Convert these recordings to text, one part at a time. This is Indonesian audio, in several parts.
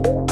Bye.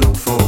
look for.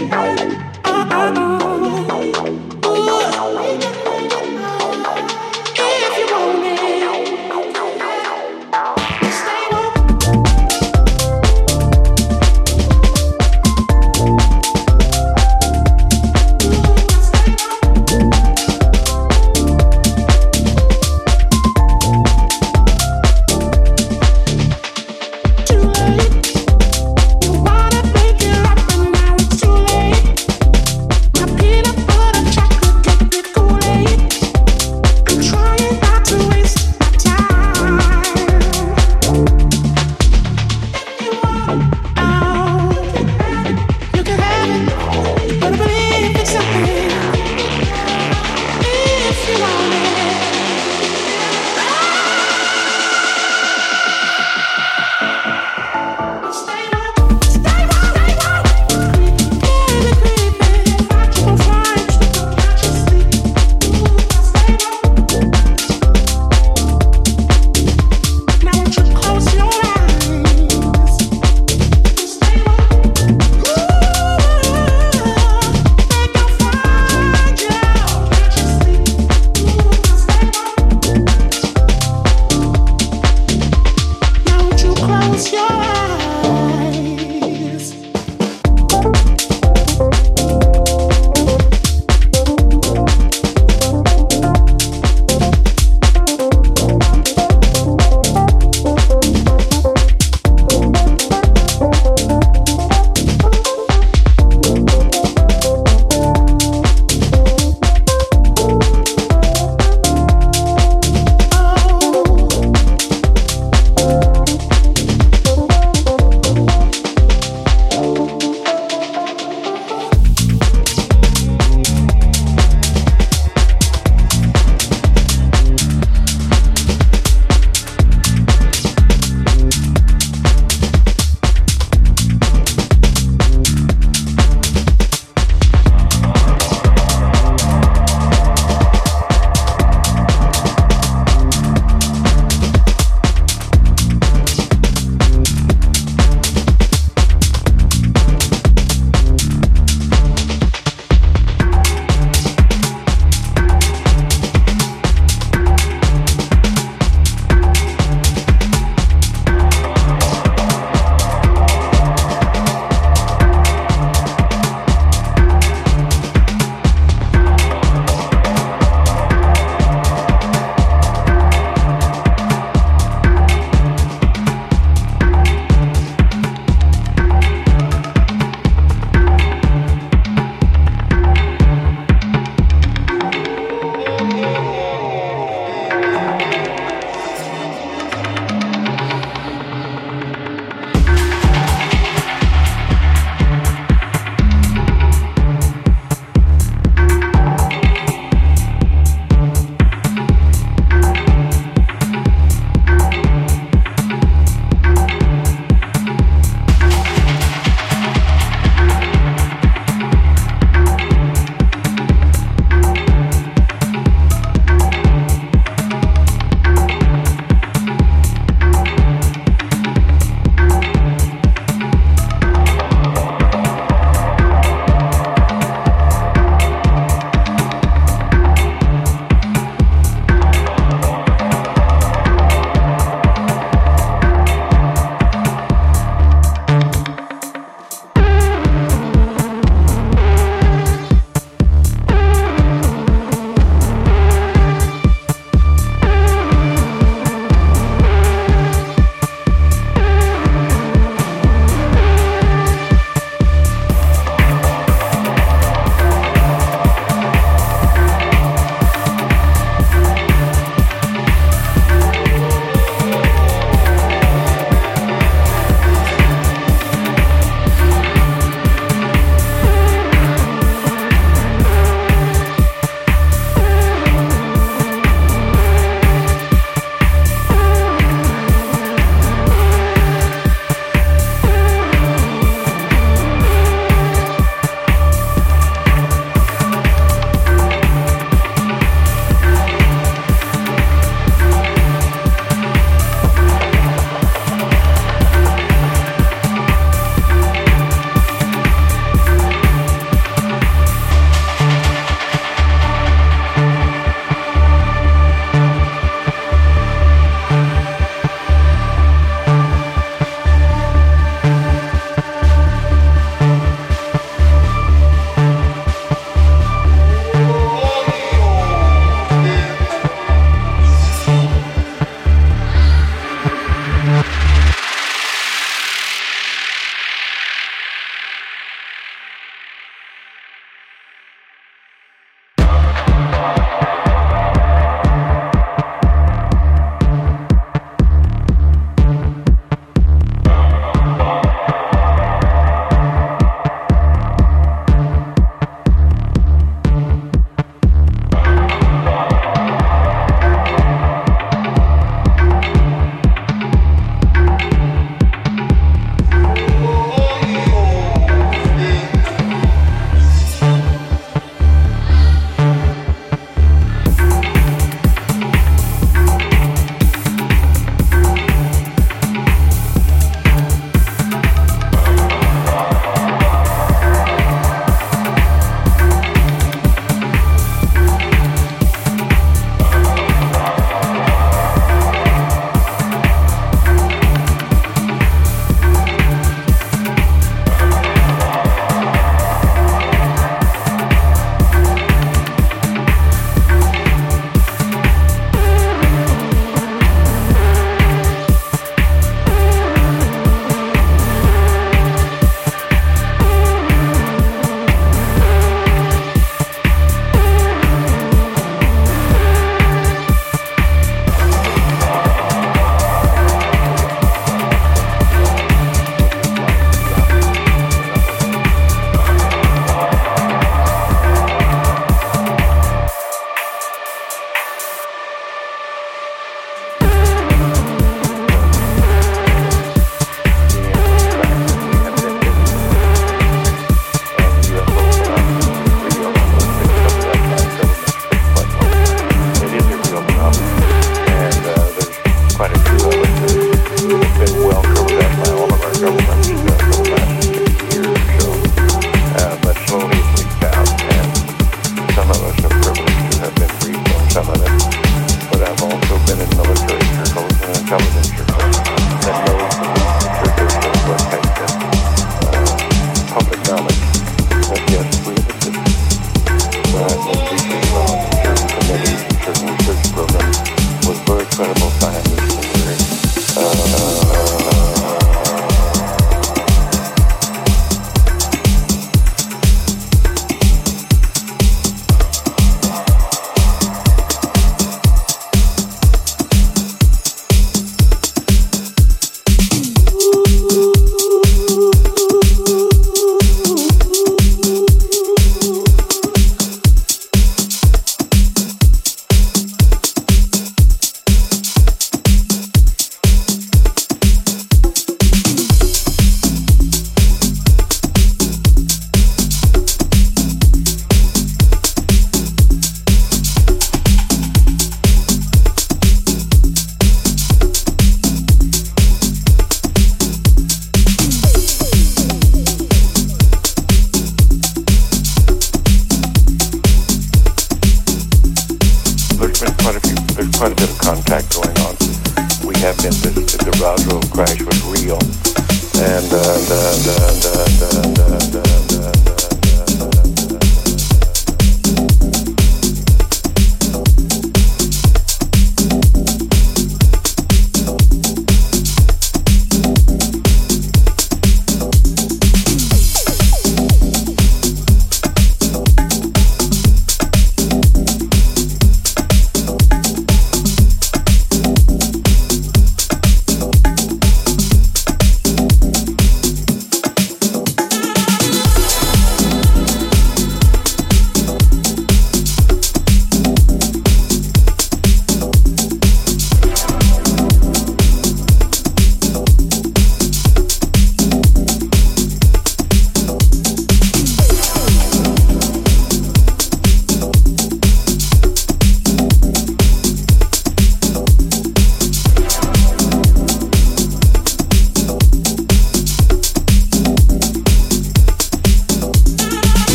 Oh, oh, oh.